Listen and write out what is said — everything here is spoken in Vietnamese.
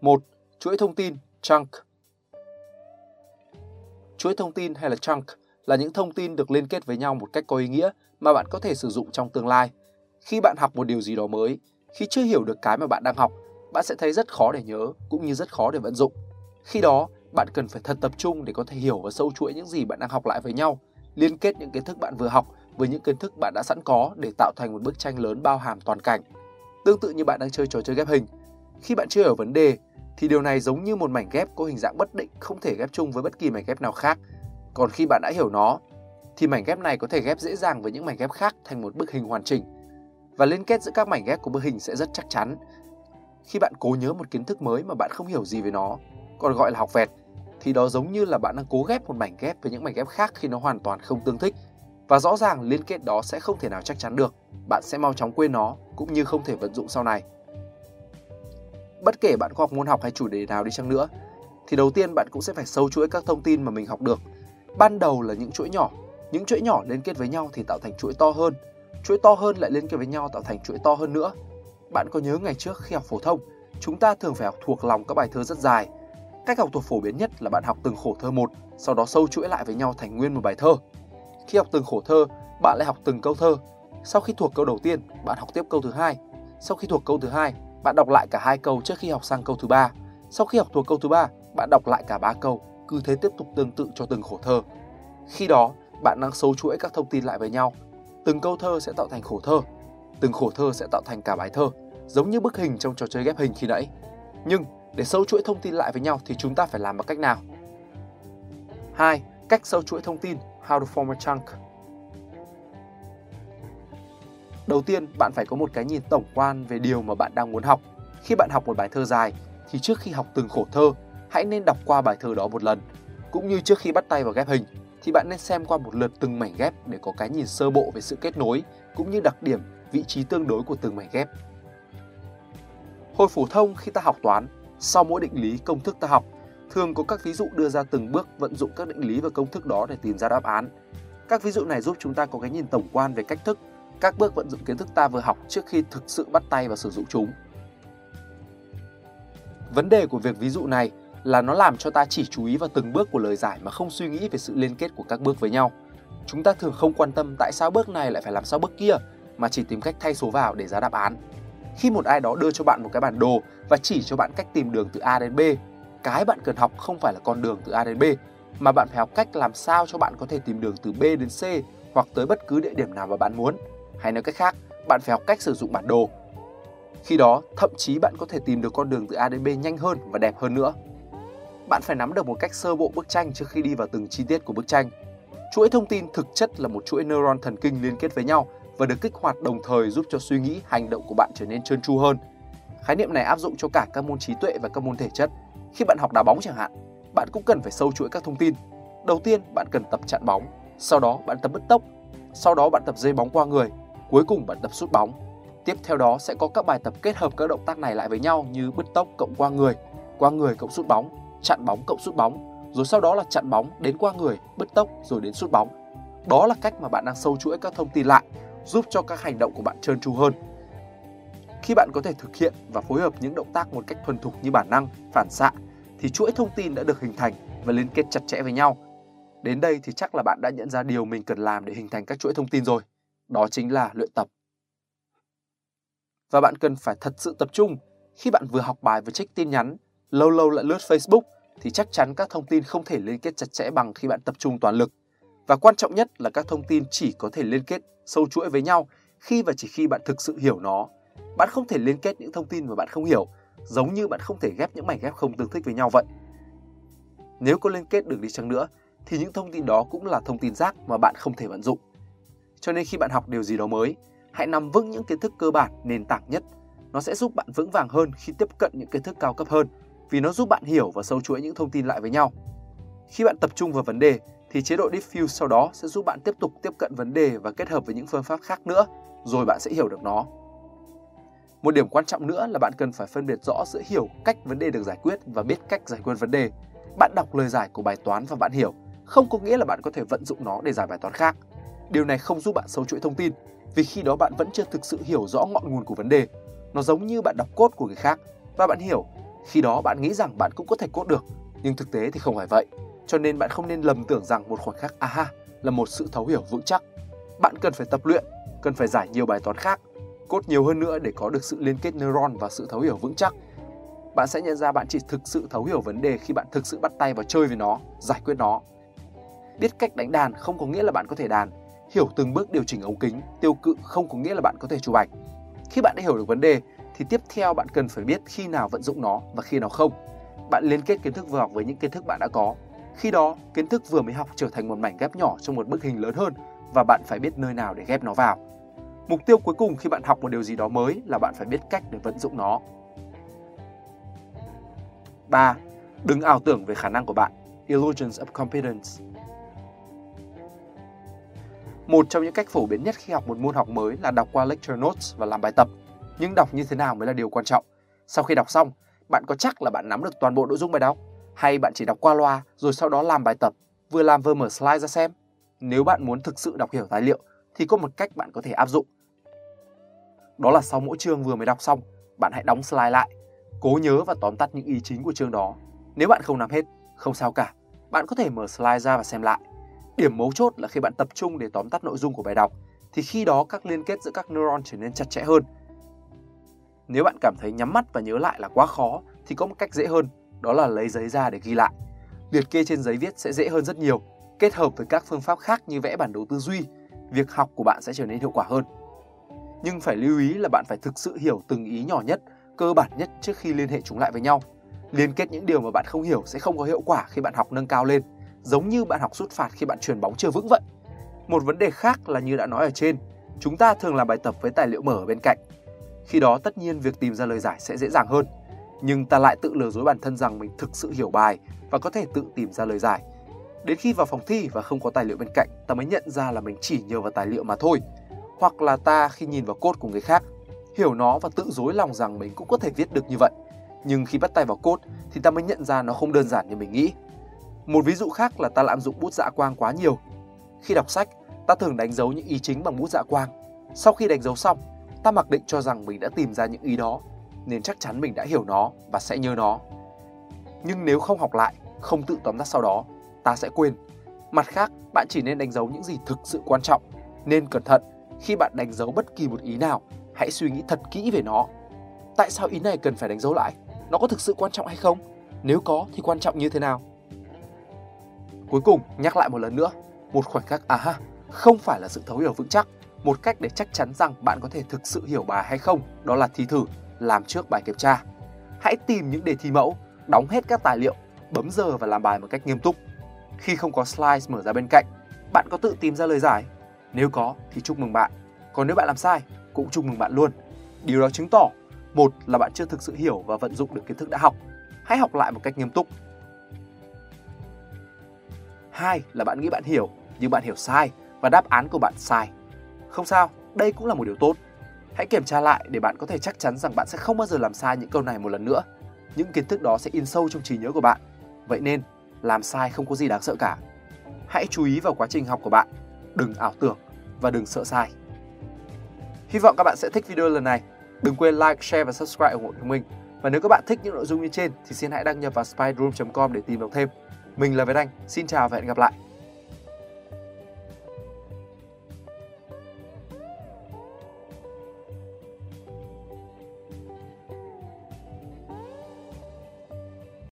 một Chuỗi thông tin chunk Chuỗi thông tin hay là chunk là những thông tin được liên kết với nhau một cách có ý nghĩa mà bạn có thể sử dụng trong tương lai. Khi bạn học một điều gì đó mới, khi chưa hiểu được cái mà bạn đang học, bạn sẽ thấy rất khó để nhớ cũng như rất khó để vận dụng. Khi đó, bạn cần phải thật tập trung để có thể hiểu và sâu chuỗi những gì bạn đang học lại với nhau, liên kết những kiến thức bạn vừa học với những kiến thức bạn đã sẵn có để tạo thành một bức tranh lớn bao hàm toàn cảnh. Tương tự như bạn đang chơi trò chơi ghép hình, khi bạn chưa hiểu vấn đề thì điều này giống như một mảnh ghép có hình dạng bất định không thể ghép chung với bất kỳ mảnh ghép nào khác. Còn khi bạn đã hiểu nó thì mảnh ghép này có thể ghép dễ dàng với những mảnh ghép khác thành một bức hình hoàn chỉnh. Và liên kết giữa các mảnh ghép của bức hình sẽ rất chắc chắn. Khi bạn cố nhớ một kiến thức mới mà bạn không hiểu gì về nó, còn gọi là học vẹt, thì đó giống như là bạn đang cố ghép một mảnh ghép với những mảnh ghép khác khi nó hoàn toàn không tương thích. Và rõ ràng liên kết đó sẽ không thể nào chắc chắn được, bạn sẽ mau chóng quên nó cũng như không thể vận dụng sau này. Bất kể bạn có học môn học hay chủ đề nào đi chăng nữa, thì đầu tiên bạn cũng sẽ phải sâu chuỗi các thông tin mà mình học được. Ban đầu là những chuỗi nhỏ, những chuỗi nhỏ liên kết với nhau thì tạo thành chuỗi to hơn, chuỗi to hơn lại liên kết với nhau tạo thành chuỗi to hơn nữa. Bạn có nhớ ngày trước khi học phổ thông, chúng ta thường phải học thuộc lòng các bài thơ rất dài. Cách học thuộc phổ biến nhất là bạn học từng khổ thơ một, sau đó sâu chuỗi lại với nhau thành nguyên một bài thơ. Khi học từng khổ thơ, bạn lại học từng câu thơ. Sau khi thuộc câu đầu tiên, bạn học tiếp câu thứ hai. Sau khi thuộc câu thứ hai, bạn đọc lại cả hai câu trước khi học sang câu thứ ba. Sau khi học thuộc câu thứ ba, bạn đọc lại cả ba câu, cứ thế tiếp tục tương tự cho từng khổ thơ. Khi đó, bạn đang sâu chuỗi các thông tin lại với nhau. Từng câu thơ sẽ tạo thành khổ thơ, từng khổ thơ sẽ tạo thành cả bài thơ, giống như bức hình trong trò chơi ghép hình khi nãy. Nhưng để sâu chuỗi thông tin lại với nhau thì chúng ta phải làm bằng cách nào? 2. Cách sâu chuỗi thông tin How to form a chunk Đầu tiên, bạn phải có một cái nhìn tổng quan về điều mà bạn đang muốn học. Khi bạn học một bài thơ dài, thì trước khi học từng khổ thơ, hãy nên đọc qua bài thơ đó một lần. Cũng như trước khi bắt tay vào ghép hình, thì bạn nên xem qua một lượt từng mảnh ghép để có cái nhìn sơ bộ về sự kết nối, cũng như đặc điểm, vị trí tương đối của từng mảnh ghép. Hồi phổ thông khi ta học toán, sau mỗi định lý công thức ta học, thường có các ví dụ đưa ra từng bước vận dụng các định lý và công thức đó để tìm ra đáp án. Các ví dụ này giúp chúng ta có cái nhìn tổng quan về cách thức các bước vận dụng kiến thức ta vừa học trước khi thực sự bắt tay vào sử dụng chúng. Vấn đề của việc ví dụ này là nó làm cho ta chỉ chú ý vào từng bước của lời giải mà không suy nghĩ về sự liên kết của các bước với nhau. Chúng ta thường không quan tâm tại sao bước này lại phải làm sao bước kia mà chỉ tìm cách thay số vào để ra đáp án. Khi một ai đó đưa cho bạn một cái bản đồ và chỉ cho bạn cách tìm đường từ A đến B, cái bạn cần học không phải là con đường từ A đến B mà bạn phải học cách làm sao cho bạn có thể tìm đường từ B đến C hoặc tới bất cứ địa điểm nào mà bạn muốn hay nói cách khác, bạn phải học cách sử dụng bản đồ. Khi đó, thậm chí bạn có thể tìm được con đường từ A đến B nhanh hơn và đẹp hơn nữa. Bạn phải nắm được một cách sơ bộ bức tranh trước khi đi vào từng chi tiết của bức tranh. Chuỗi thông tin thực chất là một chuỗi neuron thần kinh liên kết với nhau và được kích hoạt đồng thời giúp cho suy nghĩ, hành động của bạn trở nên trơn tru hơn. Khái niệm này áp dụng cho cả các môn trí tuệ và các môn thể chất. Khi bạn học đá bóng chẳng hạn, bạn cũng cần phải sâu chuỗi các thông tin. Đầu tiên, bạn cần tập chặn bóng, sau đó bạn tập bứt tốc, sau đó bạn tập dây bóng qua người, Cuối cùng bạn tập sút bóng. Tiếp theo đó sẽ có các bài tập kết hợp các động tác này lại với nhau như bứt tốc cộng qua người, qua người cộng sút bóng, chặn bóng cộng sút bóng, rồi sau đó là chặn bóng đến qua người, bứt tốc rồi đến sút bóng. Đó là cách mà bạn đang sâu chuỗi các thông tin lại, giúp cho các hành động của bạn trơn tru hơn. Khi bạn có thể thực hiện và phối hợp những động tác một cách thuần thục như bản năng, phản xạ, thì chuỗi thông tin đã được hình thành và liên kết chặt chẽ với nhau. Đến đây thì chắc là bạn đã nhận ra điều mình cần làm để hình thành các chuỗi thông tin rồi đó chính là luyện tập. Và bạn cần phải thật sự tập trung khi bạn vừa học bài vừa check tin nhắn, lâu lâu lại lướt Facebook thì chắc chắn các thông tin không thể liên kết chặt chẽ bằng khi bạn tập trung toàn lực. Và quan trọng nhất là các thông tin chỉ có thể liên kết sâu chuỗi với nhau khi và chỉ khi bạn thực sự hiểu nó. Bạn không thể liên kết những thông tin mà bạn không hiểu, giống như bạn không thể ghép những mảnh ghép không tương thích với nhau vậy. Nếu có liên kết được đi chăng nữa, thì những thông tin đó cũng là thông tin rác mà bạn không thể vận dụng. Cho nên khi bạn học điều gì đó mới, hãy nắm vững những kiến thức cơ bản, nền tảng nhất. Nó sẽ giúp bạn vững vàng hơn khi tiếp cận những kiến thức cao cấp hơn, vì nó giúp bạn hiểu và sâu chuỗi những thông tin lại với nhau. Khi bạn tập trung vào vấn đề, thì chế độ diffuse sau đó sẽ giúp bạn tiếp tục tiếp cận vấn đề và kết hợp với những phương pháp khác nữa, rồi bạn sẽ hiểu được nó. Một điểm quan trọng nữa là bạn cần phải phân biệt rõ giữa hiểu cách vấn đề được giải quyết và biết cách giải quyết vấn đề. Bạn đọc lời giải của bài toán và bạn hiểu, không có nghĩa là bạn có thể vận dụng nó để giải bài toán khác. Điều này không giúp bạn sâu chuỗi thông tin, vì khi đó bạn vẫn chưa thực sự hiểu rõ ngọn nguồn của vấn đề. Nó giống như bạn đọc cốt của người khác và bạn hiểu, khi đó bạn nghĩ rằng bạn cũng có thể cốt được, nhưng thực tế thì không phải vậy. Cho nên bạn không nên lầm tưởng rằng một khoảnh khắc aha là một sự thấu hiểu vững chắc. Bạn cần phải tập luyện, cần phải giải nhiều bài toán khác, cốt nhiều hơn nữa để có được sự liên kết neuron và sự thấu hiểu vững chắc. Bạn sẽ nhận ra bạn chỉ thực sự thấu hiểu vấn đề khi bạn thực sự bắt tay vào chơi với nó, giải quyết nó. Biết cách đánh đàn không có nghĩa là bạn có thể đàn, hiểu từng bước điều chỉnh ống kính, tiêu cự không có nghĩa là bạn có thể chụp ảnh. Khi bạn đã hiểu được vấn đề thì tiếp theo bạn cần phải biết khi nào vận dụng nó và khi nào không. Bạn liên kết kiến thức vừa học với những kiến thức bạn đã có. Khi đó, kiến thức vừa mới học trở thành một mảnh ghép nhỏ trong một bức hình lớn hơn và bạn phải biết nơi nào để ghép nó vào. Mục tiêu cuối cùng khi bạn học một điều gì đó mới là bạn phải biết cách để vận dụng nó. 3. Đừng ảo tưởng về khả năng của bạn. Illusions of competence. Một trong những cách phổ biến nhất khi học một môn học mới là đọc qua lecture notes và làm bài tập. Nhưng đọc như thế nào mới là điều quan trọng. Sau khi đọc xong, bạn có chắc là bạn nắm được toàn bộ nội dung bài đọc? Hay bạn chỉ đọc qua loa rồi sau đó làm bài tập, vừa làm vừa mở slide ra xem? Nếu bạn muốn thực sự đọc hiểu tài liệu thì có một cách bạn có thể áp dụng. Đó là sau mỗi chương vừa mới đọc xong, bạn hãy đóng slide lại, cố nhớ và tóm tắt những ý chính của chương đó. Nếu bạn không nắm hết, không sao cả, bạn có thể mở slide ra và xem lại. Điểm mấu chốt là khi bạn tập trung để tóm tắt nội dung của bài đọc, thì khi đó các liên kết giữa các neuron trở nên chặt chẽ hơn. Nếu bạn cảm thấy nhắm mắt và nhớ lại là quá khó, thì có một cách dễ hơn, đó là lấy giấy ra để ghi lại. Liệt kê trên giấy viết sẽ dễ hơn rất nhiều, kết hợp với các phương pháp khác như vẽ bản đồ tư duy, việc học của bạn sẽ trở nên hiệu quả hơn nhưng phải lưu ý là bạn phải thực sự hiểu từng ý nhỏ nhất, cơ bản nhất trước khi liên hệ chúng lại với nhau. Liên kết những điều mà bạn không hiểu sẽ không có hiệu quả khi bạn học nâng cao lên, giống như bạn học sút phạt khi bạn truyền bóng chưa vững vậy. Một vấn đề khác là như đã nói ở trên, chúng ta thường làm bài tập với tài liệu mở ở bên cạnh. Khi đó tất nhiên việc tìm ra lời giải sẽ dễ dàng hơn, nhưng ta lại tự lừa dối bản thân rằng mình thực sự hiểu bài và có thể tự tìm ra lời giải. Đến khi vào phòng thi và không có tài liệu bên cạnh, ta mới nhận ra là mình chỉ nhờ vào tài liệu mà thôi hoặc là ta khi nhìn vào cốt của người khác, hiểu nó và tự dối lòng rằng mình cũng có thể viết được như vậy. Nhưng khi bắt tay vào cốt thì ta mới nhận ra nó không đơn giản như mình nghĩ. Một ví dụ khác là ta lạm dụng bút dạ quang quá nhiều. Khi đọc sách, ta thường đánh dấu những ý chính bằng bút dạ quang. Sau khi đánh dấu xong, ta mặc định cho rằng mình đã tìm ra những ý đó, nên chắc chắn mình đã hiểu nó và sẽ nhớ nó. Nhưng nếu không học lại, không tự tóm tắt sau đó, ta sẽ quên. Mặt khác, bạn chỉ nên đánh dấu những gì thực sự quan trọng, nên cẩn thận khi bạn đánh dấu bất kỳ một ý nào, hãy suy nghĩ thật kỹ về nó. Tại sao ý này cần phải đánh dấu lại? Nó có thực sự quan trọng hay không? Nếu có thì quan trọng như thế nào? Cuối cùng, nhắc lại một lần nữa, một khoảnh khắc à ha, không phải là sự thấu hiểu vững chắc. Một cách để chắc chắn rằng bạn có thể thực sự hiểu bài hay không, đó là thi thử, làm trước bài kiểm tra. Hãy tìm những đề thi mẫu, đóng hết các tài liệu, bấm giờ và làm bài một cách nghiêm túc. Khi không có slides mở ra bên cạnh, bạn có tự tìm ra lời giải nếu có thì chúc mừng bạn. Còn nếu bạn làm sai, cũng chúc mừng bạn luôn. Điều đó chứng tỏ một là bạn chưa thực sự hiểu và vận dụng được kiến thức đã học. Hãy học lại một cách nghiêm túc. Hai là bạn nghĩ bạn hiểu nhưng bạn hiểu sai và đáp án của bạn sai. Không sao, đây cũng là một điều tốt. Hãy kiểm tra lại để bạn có thể chắc chắn rằng bạn sẽ không bao giờ làm sai những câu này một lần nữa. Những kiến thức đó sẽ in sâu trong trí nhớ của bạn. Vậy nên, làm sai không có gì đáng sợ cả. Hãy chú ý vào quá trình học của bạn, đừng ảo tưởng và đừng sợ sai. Hy vọng các bạn sẽ thích video lần này. Đừng quên like, share và subscribe ủng hộ chúng mình. Và nếu các bạn thích những nội dung như trên thì xin hãy đăng nhập vào spyroom.com để tìm đọc thêm. Mình là Việt Anh, xin chào và hẹn gặp lại.